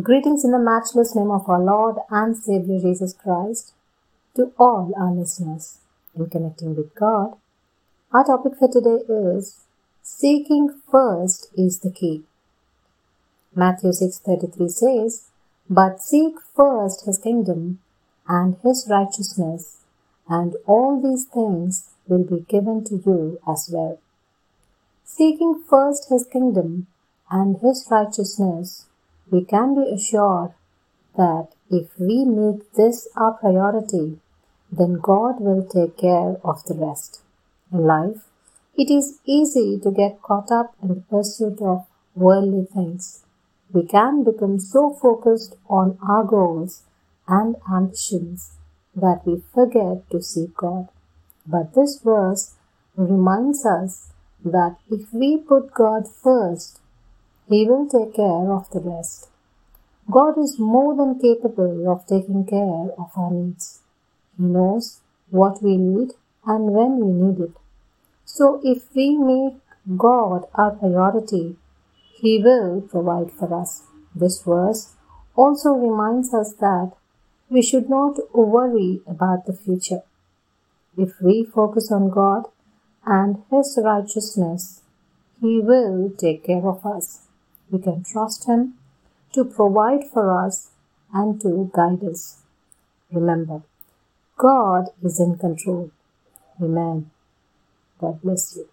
Greetings in the matchless name of our Lord and Savior Jesus Christ to all our listeners. In connecting with God, our topic for today is Seeking first is the key. Matthew 6:33 says, "But seek first his kingdom and his righteousness, and all these things will be given to you as well." Seeking first his kingdom and his righteousness we can be assured that if we make this our priority, then God will take care of the rest. In life, it is easy to get caught up in the pursuit of worldly things. We can become so focused on our goals and ambitions that we forget to seek God. But this verse reminds us that if we put God first, he will take care of the rest. God is more than capable of taking care of our needs. He knows what we need and when we need it. So if we make God our priority, He will provide for us. This verse also reminds us that we should not worry about the future. If we focus on God and His righteousness, He will take care of us. We can trust Him to provide for us and to guide us. Remember, God is in control. Amen. God bless you.